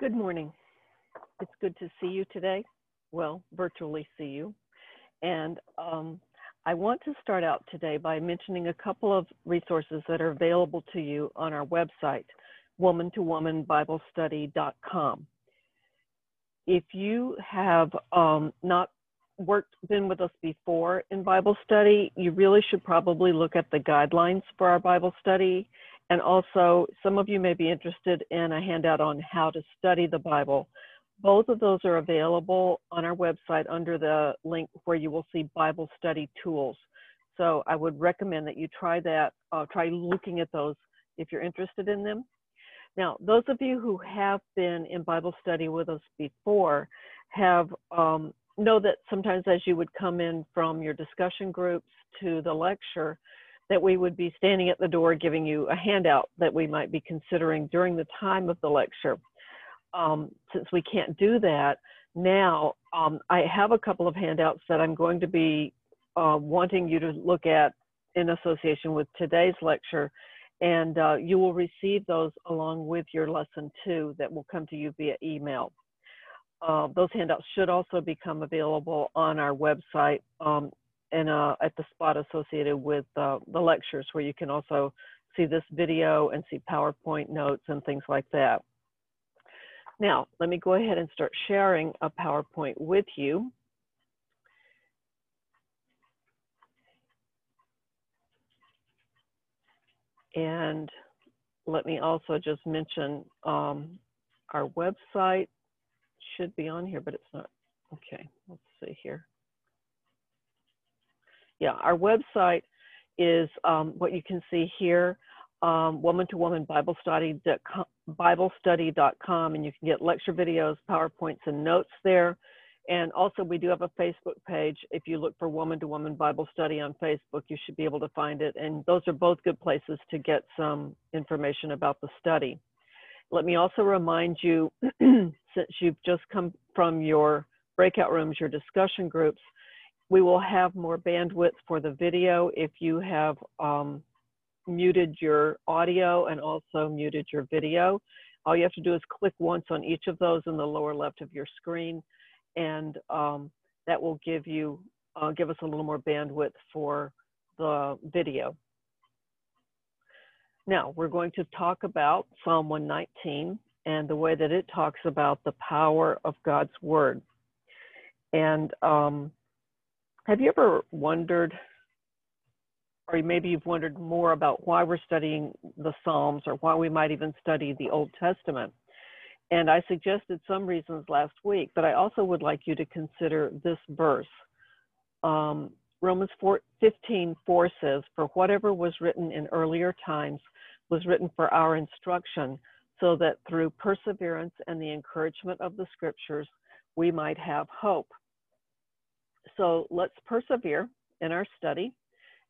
Good morning. It's good to see you today. Well, virtually see you. And um, I want to start out today by mentioning a couple of resources that are available to you on our website, woman to woman Bible study.com. If you have um, not worked, been with us before in Bible study, you really should probably look at the guidelines for our Bible study and also, some of you may be interested in a handout on how to study the Bible. Both of those are available on our website under the link where you will see Bible study tools. So I would recommend that you try that, uh, try looking at those if you're interested in them. Now, those of you who have been in Bible study with us before have um, know that sometimes as you would come in from your discussion groups to the lecture, that we would be standing at the door giving you a handout that we might be considering during the time of the lecture. Um, since we can't do that, now um, I have a couple of handouts that I'm going to be uh, wanting you to look at in association with today's lecture. And uh, you will receive those along with your lesson two that will come to you via email. Uh, those handouts should also become available on our website um, and uh, at the spot associated with uh, the lectures where you can also see this video and see PowerPoint notes and things like that. Now, let me go ahead and start sharing a PowerPoint with you. And let me also just mention um, our website should be on here, but it's not. Okay, let's see here yeah, our website is um, what you can see here, um, woman to woman Bible BibleStudy.com, and you can get lecture videos, PowerPoints, and notes there. And also, we do have a Facebook page. If you look for Woman to Woman Bible Study on Facebook, you should be able to find it. And those are both good places to get some information about the study. Let me also remind you, since you've just come from your breakout rooms, your discussion groups, we will have more bandwidth for the video if you have um, muted your audio and also muted your video. All you have to do is click once on each of those in the lower left of your screen, and um, that will give you uh, give us a little more bandwidth for the video. Now we're going to talk about Psalm 119 and the way that it talks about the power of God's word. And um, have you ever wondered, or maybe you've wondered more about why we're studying the Psalms or why we might even study the Old Testament? And I suggested some reasons last week, but I also would like you to consider this verse. Um, Romans 4, 15, 4 says, For whatever was written in earlier times was written for our instruction, so that through perseverance and the encouragement of the scriptures, we might have hope. So let's persevere in our study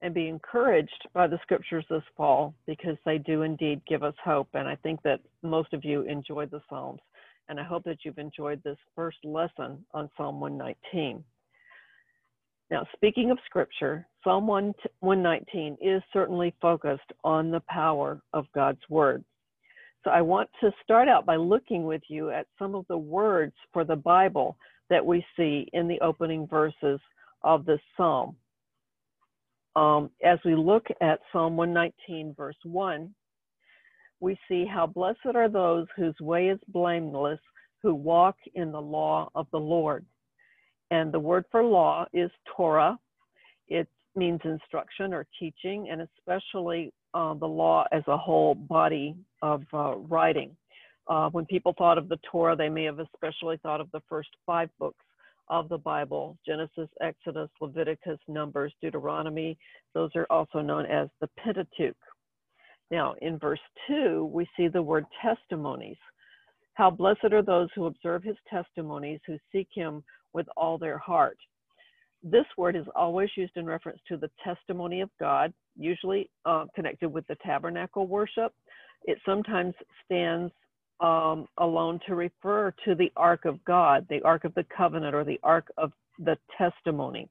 and be encouraged by the scriptures this fall because they do indeed give us hope. And I think that most of you enjoyed the Psalms. And I hope that you've enjoyed this first lesson on Psalm 119. Now, speaking of scripture, Psalm 119 is certainly focused on the power of God's word. So I want to start out by looking with you at some of the words for the Bible that we see in the opening verses of this psalm. Um, as we look at Psalm 119, verse 1, we see how blessed are those whose way is blameless, who walk in the law of the Lord. And the word for law is Torah. It means instruction or teaching, and especially uh, the law as a whole body of uh, writing. Uh, when people thought of the Torah, they may have especially thought of the first five books of the Bible Genesis, Exodus, Leviticus, Numbers, Deuteronomy. Those are also known as the Pentateuch. Now, in verse 2, we see the word testimonies. How blessed are those who observe his testimonies, who seek him with all their heart. This word is always used in reference to the testimony of God, usually uh, connected with the tabernacle worship. It sometimes stands um, alone to refer to the Ark of God, the Ark of the Covenant, or the Ark of the Testimony.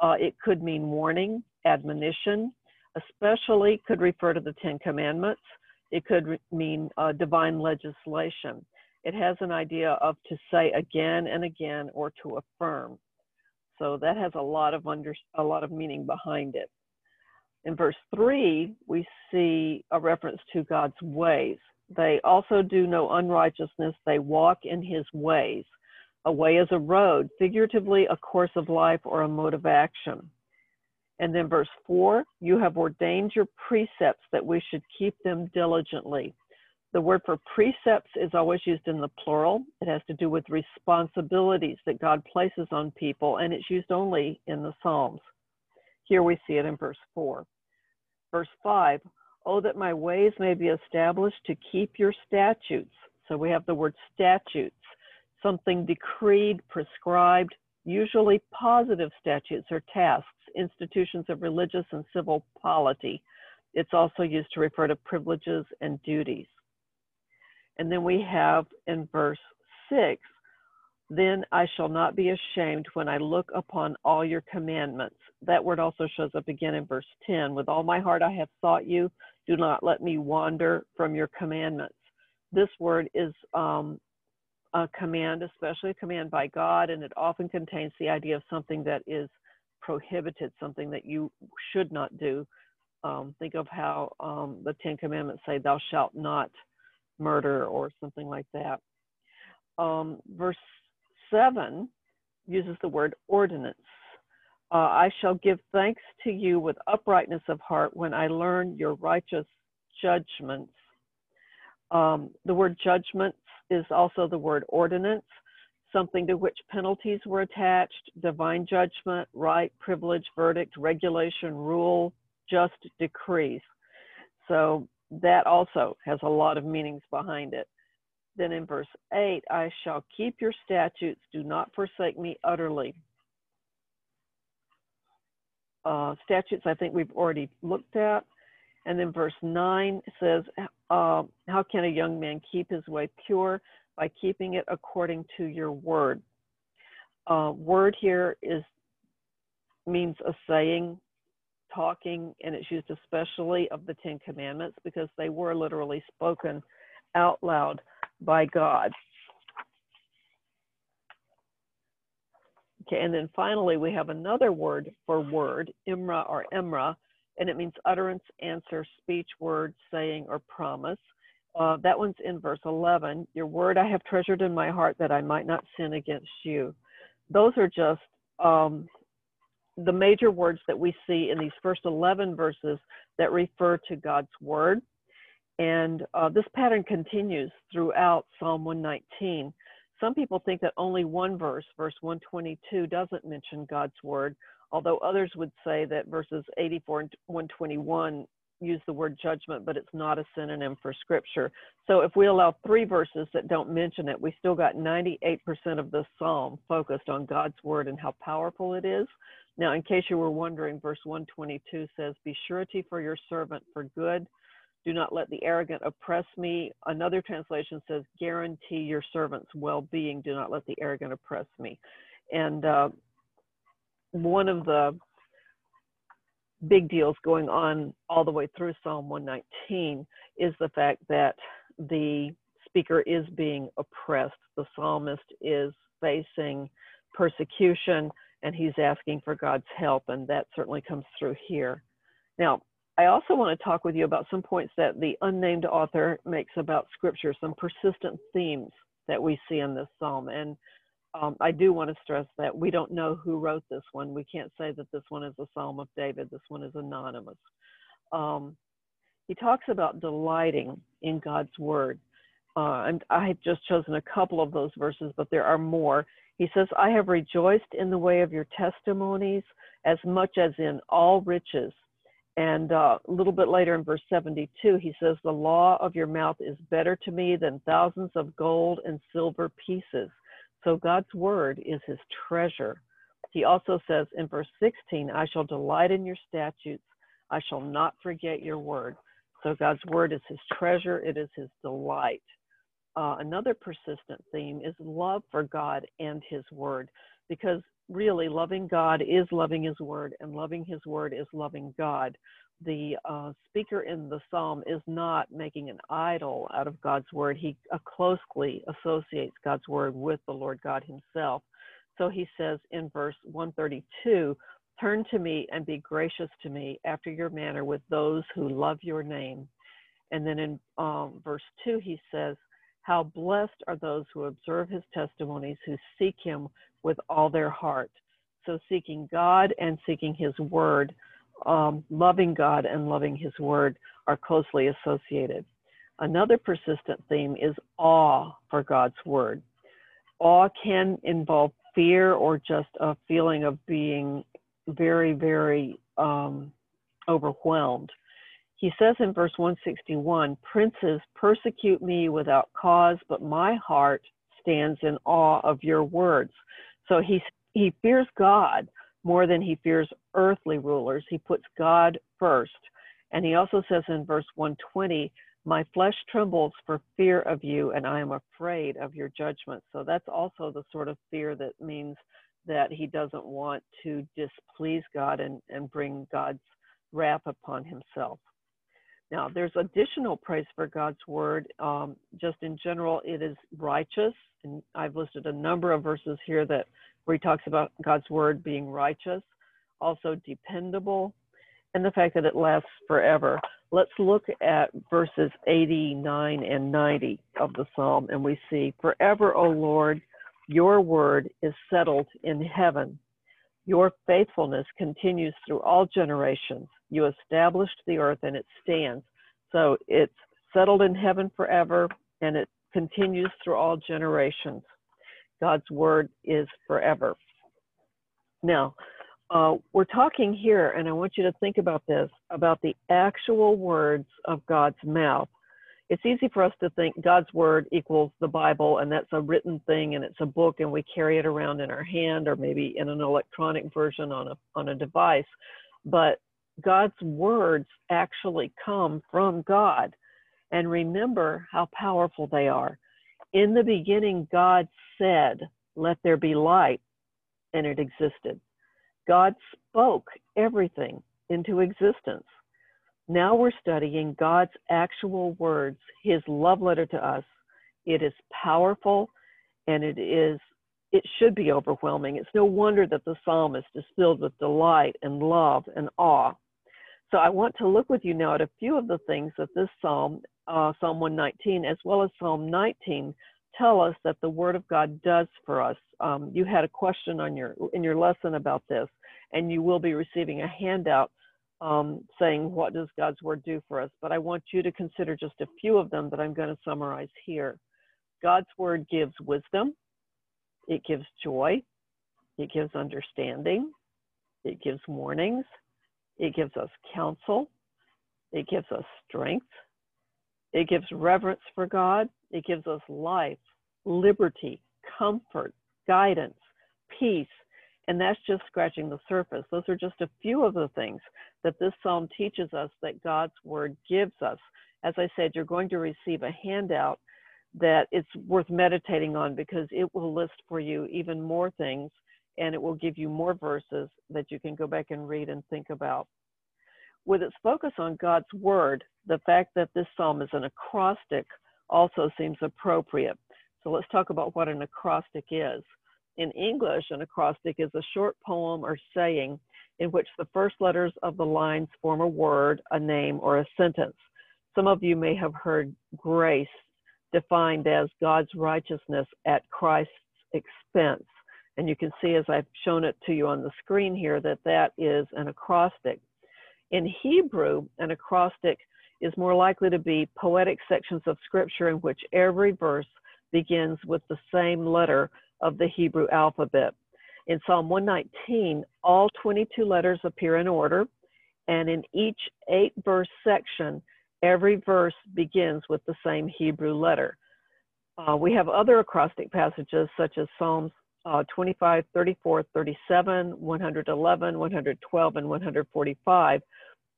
Uh, it could mean warning, admonition, especially could refer to the Ten Commandments. It could re- mean uh, divine legislation. it has an idea of to say again and again or to affirm. So that has a lot of under, a lot of meaning behind it. In verse 3, we see a reference to God's ways. They also do no unrighteousness, they walk in his ways. A way is a road, figuratively, a course of life or a mode of action. And then verse 4 you have ordained your precepts that we should keep them diligently. The word for precepts is always used in the plural. It has to do with responsibilities that God places on people, and it's used only in the Psalms. Here we see it in verse 4. Verse 5 Oh, that my ways may be established to keep your statutes. So we have the word statutes, something decreed, prescribed, usually positive statutes or tasks, institutions of religious and civil polity. It's also used to refer to privileges and duties. And then we have in verse 6 Then I shall not be ashamed when I look upon all your commandments. That word also shows up again in verse 10 With all my heart I have sought you. Do not let me wander from your commandments. This word is um, a command, especially a command by God, and it often contains the idea of something that is prohibited, something that you should not do. Um, think of how um, the Ten Commandments say, Thou shalt not murder or something like that. Um, verse 7 uses the word ordinance. Uh, I shall give thanks to you with uprightness of heart when I learn your righteous judgments. Um, the word judgments is also the word ordinance, something to which penalties were attached, divine judgment, right, privilege, verdict, regulation, rule, just decrees. So that also has a lot of meanings behind it. Then in verse 8, I shall keep your statutes, do not forsake me utterly. Uh, statutes, I think we've already looked at. And then verse 9 says, uh, How can a young man keep his way pure? By keeping it according to your word. Uh, word here is means a saying, talking, and it's used especially of the Ten Commandments because they were literally spoken out loud by God. Okay, and then finally we have another word for word, imra or emra, and it means utterance, answer, speech, word, saying, or promise. Uh, that one's in verse 11. Your word I have treasured in my heart that I might not sin against you. Those are just um, the major words that we see in these first 11 verses that refer to God's word. And uh, this pattern continues throughout Psalm 119. Some people think that only one verse, verse 122, doesn't mention God's word, although others would say that verses 84 and 121 use the word judgment, but it's not a synonym for scripture. So if we allow three verses that don't mention it, we still got 98% of the psalm focused on God's word and how powerful it is. Now, in case you were wondering, verse 122 says, Be surety for your servant for good. Do not let the arrogant oppress me. Another translation says, Guarantee your servant's well being. Do not let the arrogant oppress me. And uh, one of the big deals going on all the way through Psalm 119 is the fact that the speaker is being oppressed. The psalmist is facing persecution and he's asking for God's help, and that certainly comes through here. Now, I also want to talk with you about some points that the unnamed author makes about scripture, some persistent themes that we see in this psalm. And um, I do want to stress that we don't know who wrote this one. We can't say that this one is a psalm of David, this one is anonymous. Um, he talks about delighting in God's word. Uh, and I have just chosen a couple of those verses, but there are more. He says, I have rejoiced in the way of your testimonies as much as in all riches. And uh, a little bit later in verse 72, he says, The law of your mouth is better to me than thousands of gold and silver pieces. So God's word is his treasure. He also says in verse 16, I shall delight in your statutes. I shall not forget your word. So God's word is his treasure, it is his delight uh, another persistent theme is love for God and His Word, because really loving God is loving His Word, and loving His Word is loving God. the uh, speaker in the psalm is not making an idol out of God's word. He uh, closely associates God's word with the Lord God Himself. So he says in verse 132 Turn to me and be gracious to me after your manner with those who love your name. And then in um, verse 2, he says, How blessed are those who observe his testimonies, who seek him with all their heart. So seeking God and seeking his word, um, loving God and loving his word are closely associated. Another persistent theme is awe for God's word. Awe can involve fear or just a feeling of being very, very um, overwhelmed. He says in verse 161 Princes persecute me without cause, but my heart stands in awe of your words. So he, he fears God more than he fears earthly rulers. He puts God first. And he also says in verse 120, My flesh trembles for fear of you, and I am afraid of your judgment. So that's also the sort of fear that means that he doesn't want to displease God and, and bring God's wrath upon himself. Now, there's additional praise for God's word. Um, just in general, it is righteous, and I've listed a number of verses here that where he talks about God's word being righteous, also dependable, and the fact that it lasts forever. Let's look at verses 89 and 90 of the psalm, and we see, "Forever, O Lord." Your word is settled in heaven. Your faithfulness continues through all generations. You established the earth and it stands. So it's settled in heaven forever and it continues through all generations. God's word is forever. Now, uh, we're talking here, and I want you to think about this about the actual words of God's mouth it's easy for us to think God's word equals the Bible and that's a written thing and it's a book and we carry it around in our hand or maybe in an electronic version on a on a device. But God's words actually come from God. And remember how powerful they are. In the beginning, God said, Let there be light, and it existed. God spoke everything into existence. Now we're studying God's actual words, his love letter to us. It is powerful and it is it should be overwhelming. It's no wonder that the psalmist is filled with delight and love and awe. So I want to look with you now at a few of the things that this psalm, uh, Psalm 119, as well as Psalm 19, tell us that the Word of God does for us. Um, you had a question on your in your lesson about this, and you will be receiving a handout um, saying, What does God's word do for us? But I want you to consider just a few of them that I'm going to summarize here. God's word gives wisdom, it gives joy, it gives understanding, it gives warnings, it gives us counsel, it gives us strength, it gives reverence for God, it gives us life, liberty, comfort, guidance, peace, and that's just scratching the surface. Those are just a few of the things that this psalm teaches us that God's word gives us. As I said, you're going to receive a handout that it's worth meditating on because it will list for you even more things and it will give you more verses that you can go back and read and think about. With its focus on God's word, the fact that this psalm is an acrostic also seems appropriate. So let's talk about what an acrostic is. In English, an acrostic is a short poem or saying in which the first letters of the lines form a word, a name, or a sentence. Some of you may have heard grace defined as God's righteousness at Christ's expense. And you can see as I've shown it to you on the screen here that that is an acrostic. In Hebrew, an acrostic is more likely to be poetic sections of scripture in which every verse begins with the same letter of the Hebrew alphabet. In Psalm 119, all 22 letters appear in order, and in each eight verse section, every verse begins with the same Hebrew letter. Uh, we have other acrostic passages such as Psalms uh, 25, 34, 37, 111, 112, and 145.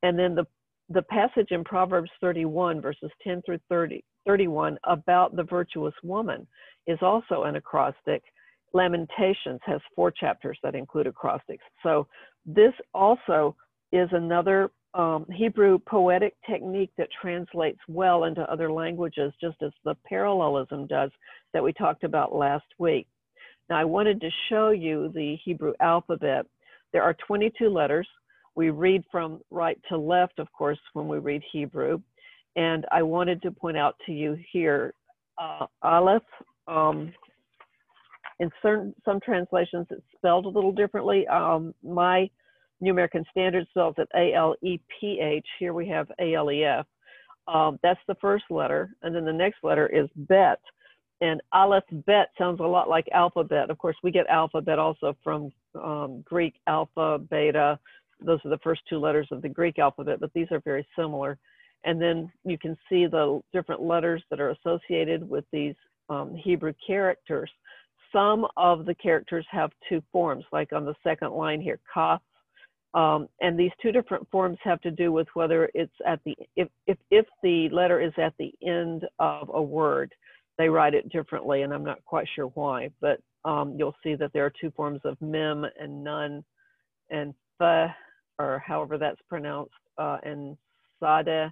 And then the, the passage in Proverbs 31, verses 10 through 30, 31, about the virtuous woman is also an acrostic. Lamentations has four chapters that include acrostics. So this also is another um, Hebrew poetic technique that translates well into other languages, just as the parallelism does that we talked about last week. Now, I wanted to show you the Hebrew alphabet. There are 22 letters. We read from right to left, of course, when we read Hebrew. And I wanted to point out to you here uh, Aleph. Um, in certain some translations, it's spelled a little differently. Um, my New American Standard spells it A L E P H. Here we have A L E F. Um, that's the first letter, and then the next letter is Bet. And Aleph Bet sounds a lot like alphabet. Of course, we get alphabet also from um, Greek alpha, beta. Those are the first two letters of the Greek alphabet, but these are very similar. And then you can see the different letters that are associated with these um, Hebrew characters. Some of the characters have two forms, like on the second line here, kaf. Um, and these two different forms have to do with whether it's at the, if, if, if the letter is at the end of a word, they write it differently, and I'm not quite sure why, but um, you'll see that there are two forms of mem and nun and fa, or however that's pronounced, uh, and sade.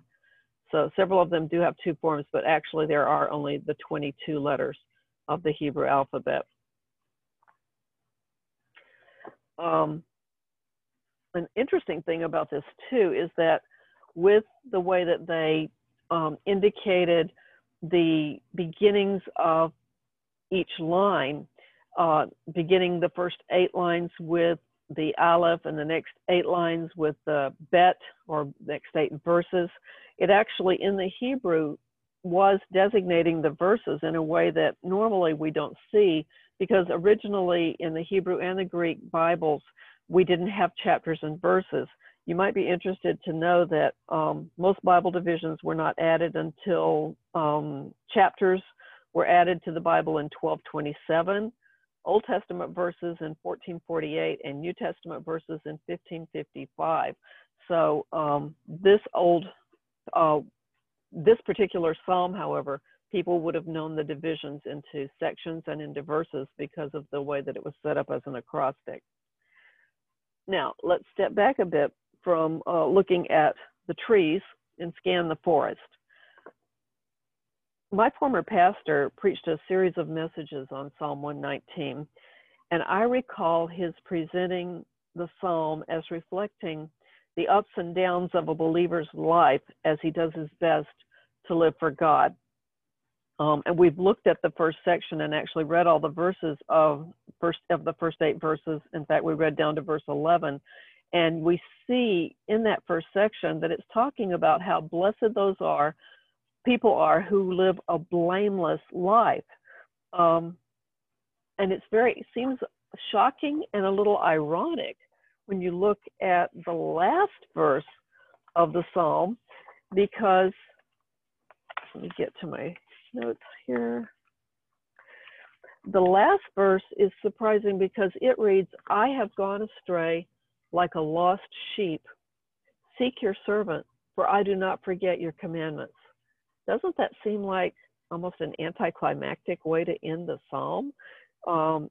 So several of them do have two forms, but actually there are only the 22 letters of the Hebrew alphabet. Um, an interesting thing about this too is that with the way that they um, indicated the beginnings of each line, uh, beginning the first eight lines with the aleph and the next eight lines with the bet or next eight verses, it actually in the Hebrew was designating the verses in a way that normally we don't see because originally in the Hebrew and the Greek Bibles, we didn't have chapters and verses. You might be interested to know that um, most Bible divisions were not added until um, chapters were added to the Bible in 1227, Old Testament verses in 1448, and New Testament verses in 1555. So um, this old, uh, this particular psalm, however, people would have known the divisions into sections and into verses because of the way that it was set up as an acrostic. Now, let's step back a bit from uh, looking at the trees and scan the forest. My former pastor preached a series of messages on Psalm 119, and I recall his presenting the psalm as reflecting the ups and downs of a believer's life as he does his best to live for God. Um, and we've looked at the first section and actually read all the verses of first of the first eight verses. In fact, we read down to verse 11, and we see in that first section that it's talking about how blessed those are people are who live a blameless life. Um, and it's very it seems shocking and a little ironic when you look at the last verse of the psalm because let me get to my notes here. The last verse is surprising because it reads, I have gone astray like a lost sheep. Seek your servant, for I do not forget your commandments. Doesn't that seem like almost an anticlimactic way to end the psalm? Um,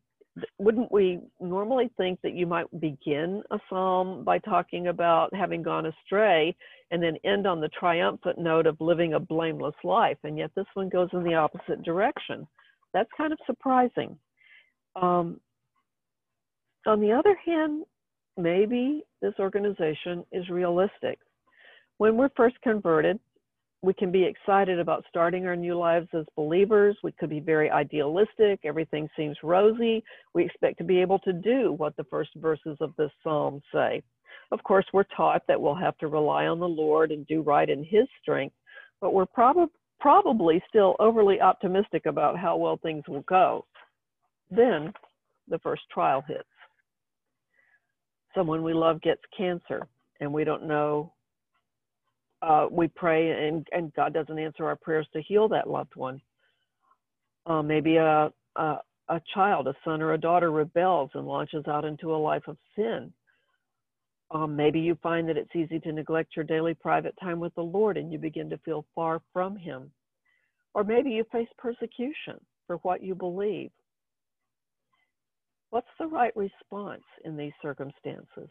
wouldn't we normally think that you might begin a psalm by talking about having gone astray and then end on the triumphant note of living a blameless life? And yet this one goes in the opposite direction. That's kind of surprising. Um, on the other hand, maybe this organization is realistic. When we're first converted, we can be excited about starting our new lives as believers. We could be very idealistic. Everything seems rosy. We expect to be able to do what the first verses of this psalm say. Of course, we're taught that we'll have to rely on the Lord and do right in His strength, but we're prob- probably still overly optimistic about how well things will go. Then the first trial hits. Someone we love gets cancer, and we don't know uh, we pray and, and God doesn't answer our prayers to heal that loved one. Uh, maybe a, a, a child, a son or a daughter rebels and launches out into a life of sin. Um, maybe you find that it's easy to neglect your daily private time with the Lord and you begin to feel far from Him. Or maybe you face persecution for what you believe. What's the right response in these circumstances?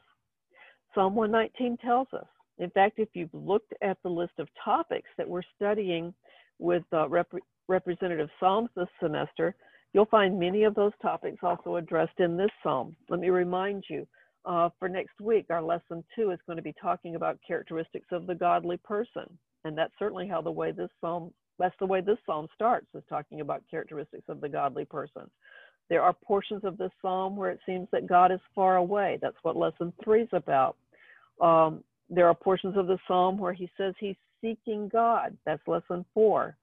Psalm 119 tells us In fact, if you've looked at the list of topics that we're studying with uh, rep representative psalms this semester, you'll find many of those topics also addressed in this psalm. Let me remind you, uh, for next week, our lesson two is going to be talking about characteristics of the godly person. And that's certainly how the way this psalm, that's the way this psalm starts, is talking about characteristics of the godly person. There are portions of this psalm where it seems that God is far away. That's what lesson three is about. Um, there are portions of the psalm where he says he's seeking God. That's lesson four.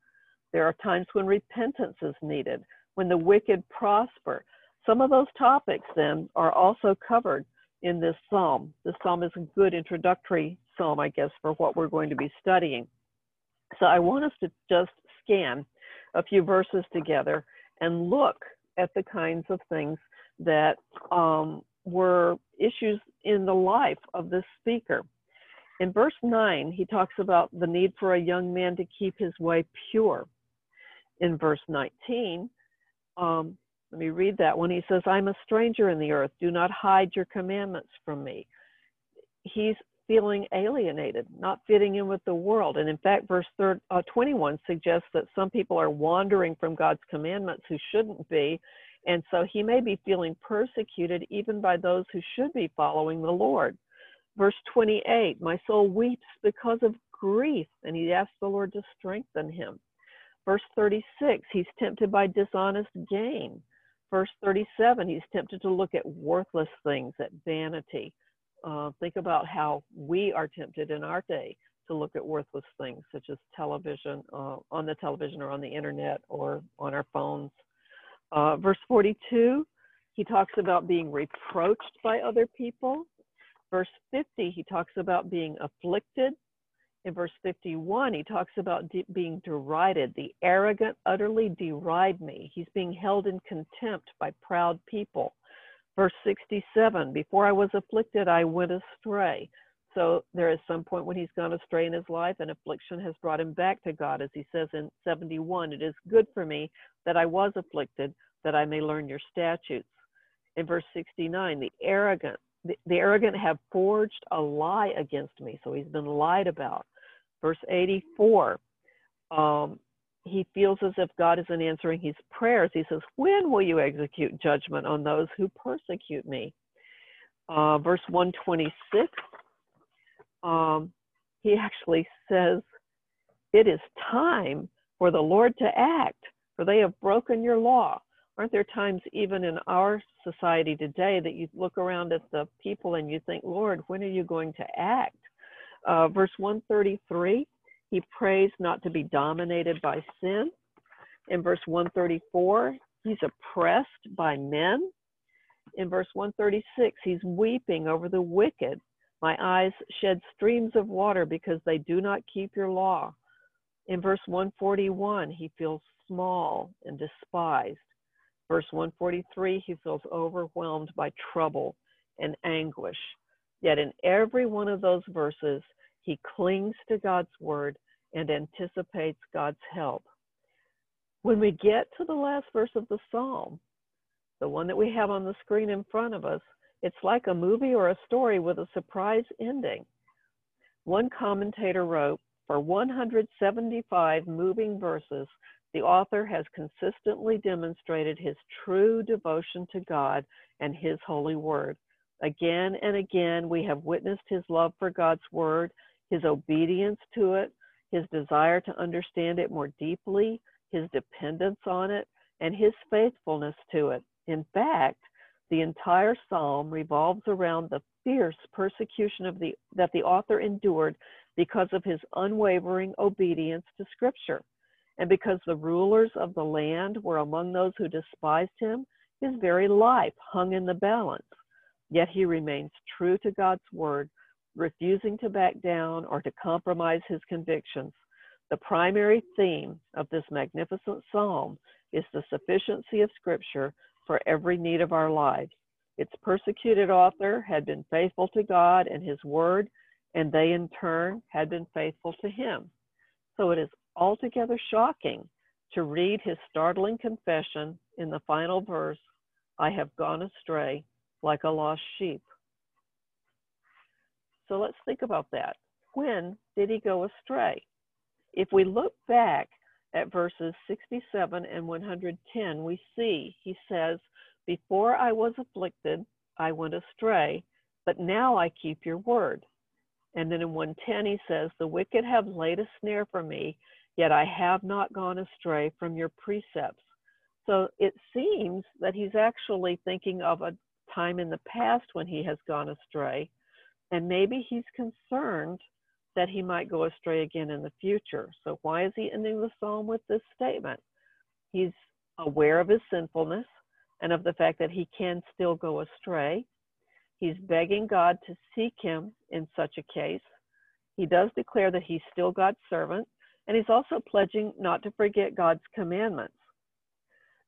There are times when repentance is needed, when the wicked prosper. Some of those topics then are also covered in this psalm. This psalm is a good introductory psalm, I guess, for what we're going to be studying. So I want us to just scan a few verses together and look at the kinds of things that um, were issues in the life of this speaker. In verse 9, he talks about the need for a young man to keep his way pure. In verse 19, um, let me read that one. He says, I'm a stranger in the earth. Do not hide your commandments from me. He's feeling alienated, not fitting in with the world. And in fact, verse third, uh, 21 suggests that some people are wandering from God's commandments who shouldn't be. And so he may be feeling persecuted even by those who should be following the Lord. Verse 28 My soul weeps because of grief, and he asks the Lord to strengthen him. Verse 36 He's tempted by dishonest gain verse 37, he's tempted to look at worthless things, at vanity. Uh, think about how we are tempted in our day to look at worthless things, such as television, uh, on the television or on the internet or on our phones. Uh, verse 42, he talks about being reproached by other people. Verse 50, he talks about being afflicted in verse 51, he talks about de- being derided. The arrogant utterly deride me. He's being held in contempt by proud people. Verse 67, before I was afflicted, I went astray. So there is some point when he's gone astray in his life, and affliction has brought him back to God. As he says in 71, it is good for me that I was afflicted, that I may learn your statutes. In verse 69, the arrogant, the, arrogant have forged a lie against me. So he's been lied about. Verse 84, um, he feels as if God isn't answering his prayers. He says, When will you execute judgment on those who persecute me? Uh, verse 126, um, he actually says, It is time for the Lord to act, for they have broken your law. Aren't there times, even in our society today, that you look around at the people and you think, Lord, when are you going to act? Uh, verse 133, he prays not to be dominated by sin. In verse 134, he's oppressed by men. In verse 136, he's weeping over the wicked. My eyes shed streams of water because they do not keep your law. In verse 141, he feels small and despised. Verse 143, he feels overwhelmed by trouble and anguish. Yet in every one of those verses, he clings to God's word and anticipates God's help. When we get to the last verse of the psalm, the one that we have on the screen in front of us, it's like a movie or a story with a surprise ending. One commentator wrote, for 175 moving verses, the author has consistently demonstrated his true devotion to God and his holy word. Again and again, we have witnessed his love for God's word, his obedience to it, his desire to understand it more deeply, his dependence on it, and his faithfulness to it. In fact, the entire psalm revolves around the fierce persecution of the, that the author endured because of his unwavering obedience to Scripture. And because the rulers of the land were among those who despised him, his very life hung in the balance. Yet he remains true to God's word, refusing to back down or to compromise his convictions. The primary theme of this magnificent psalm is the sufficiency of Scripture for every need of our lives. Its persecuted author had been faithful to God and His Word, and they in turn had been faithful to Him. So it is altogether shocking to read his startling confession in the final verse I have gone astray like a lost sheep. So let's think about that. when did he go astray? If we look back at verses 67 and 110, we see he says, Before I was afflicted, I went astray, but now I keep your word. And then in 110, he says, The wicked have laid a snare for me, yet I have not gone astray from your precepts. So it seems that he's actually thinking of a time in the past when he has gone astray, and maybe he's concerned that he might go astray again in the future. So why is he ending the psalm with this statement? He's aware of his sinfulness and of the fact that he can still go astray. He's begging God to seek him in such a case. He does declare that he's still God's servant, and he's also pledging not to forget God's commandments.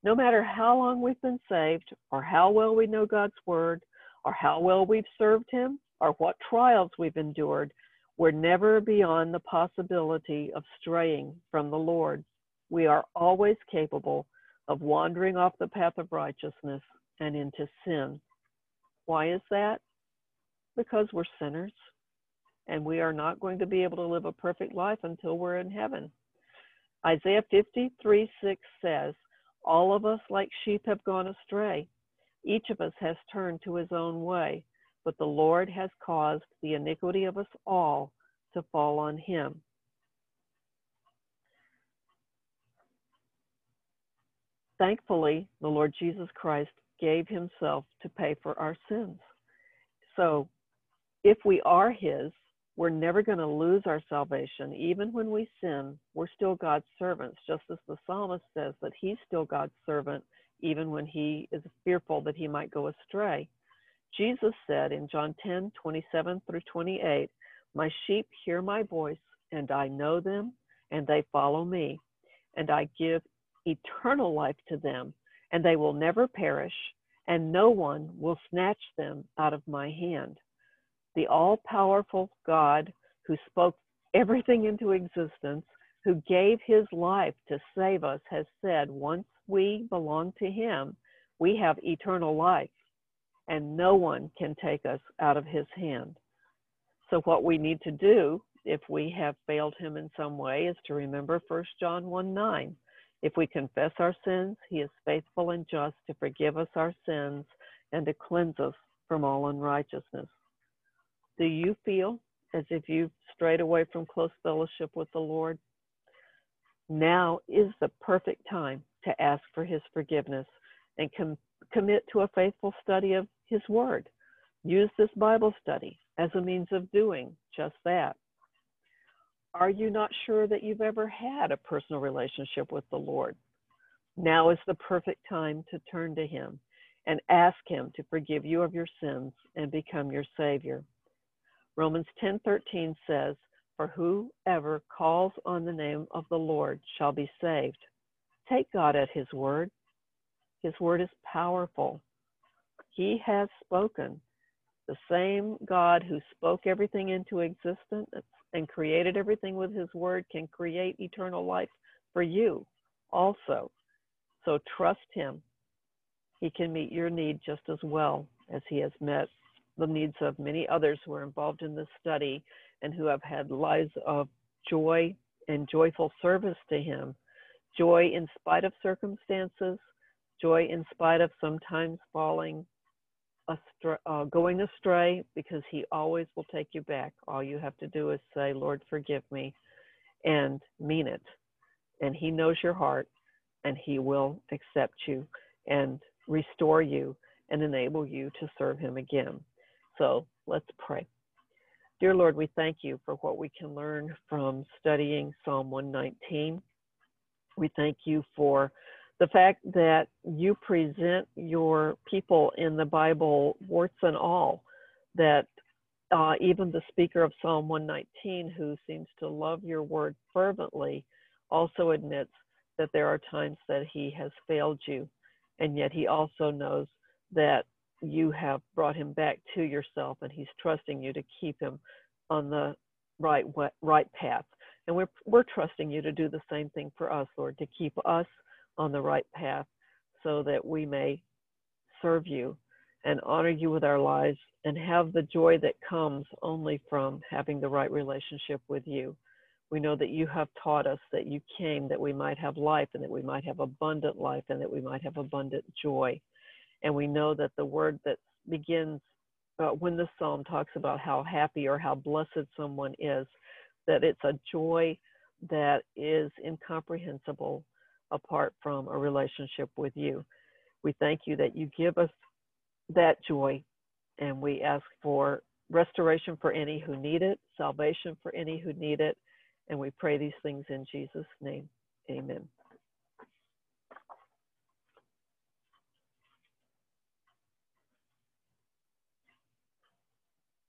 No matter how long we've been saved, or how well we know God's word, or how well we've served him, or what trials we've endured, we're never beyond the possibility of straying from the Lord. We are always capable of wandering off the path of righteousness and into sin. Why is that? Because we're sinners and we are not going to be able to live a perfect life until we're in heaven. Isaiah 53 6 says, All of us like sheep have gone astray. Each of us has turned to his own way but the Lord has caused the iniquity of us all to fall on him. Thankfully, the Lord Jesus Christ gave himself to pay for our sins. So, if we are his, we're never going to lose our salvation. Even when we sin, we're still God's servants, just as the psalmist says that he's still God's servant, even when he is fearful that he might go astray. Jesus said in John 10 27 through 28, My sheep hear my voice, and I know them, and they follow me, and I give eternal life to them, and they will never perish, and no one will snatch them out of my hand. The all powerful God who spoke everything into existence, who gave his life to save us, has said, Once we belong to him, we have eternal life and no one can take us out of his hand. So, what we need to do if we have failed him in some way is to remember 1 John 1 9. If we confess our sins, he is faithful and just to forgive us our sins and to cleanse us from all unrighteousness. Do you feel as if you've strayed away from close fellowship with the Lord? Now is the perfect time to ask for his forgiveness and com- commit to a faithful study of His Word. Use this Bible study as a means of doing just that. Are you not sure that you've ever had a personal relationship with the Lord? Now is the perfect time to turn to Him and ask Him to forgive you of your sins and become your Savior. Romans 10:13 says, "For whoever calls on the name of the Lord shall be saved." Take God at His word his word is powerful. He has spoken. The same God who spoke everything into existence and created everything with his word can create eternal life for you also. So trust him. He can meet your need just as well as he has met the needs of many others who are involved in this study and who have had lives of joy and joyful service to him. Joy in spite of circumstances, joy in spite of sometimes falling astray, uh, going astray because he always will take you back. All you have to do is say lord forgive me and mean it. And he knows your heart and he will accept you and restore you and enable you to serve him again. So let's pray. Dear lord we thank you for what we can learn from studying psalm 119 we thank you for the fact that you present your people in the Bible, warts and all, that uh, even the speaker of Psalm 119, who seems to love your word fervently, also admits that there are times that he has failed you, and yet he also knows that you have brought him back to yourself, and he's trusting you to keep him on the right right path. And we're we're trusting you to do the same thing for us, Lord, to keep us on the right path so that we may serve you and honor you with our lives and have the joy that comes only from having the right relationship with you. We know that you have taught us that you came that we might have life and that we might have abundant life and that we might have abundant joy. And we know that the word that begins uh, when the psalm talks about how happy or how blessed someone is, that it's a joy that is incomprehensible apart from a relationship with you. We thank you that you give us that joy and we ask for restoration for any who need it, salvation for any who need it, and we pray these things in Jesus' name. Amen.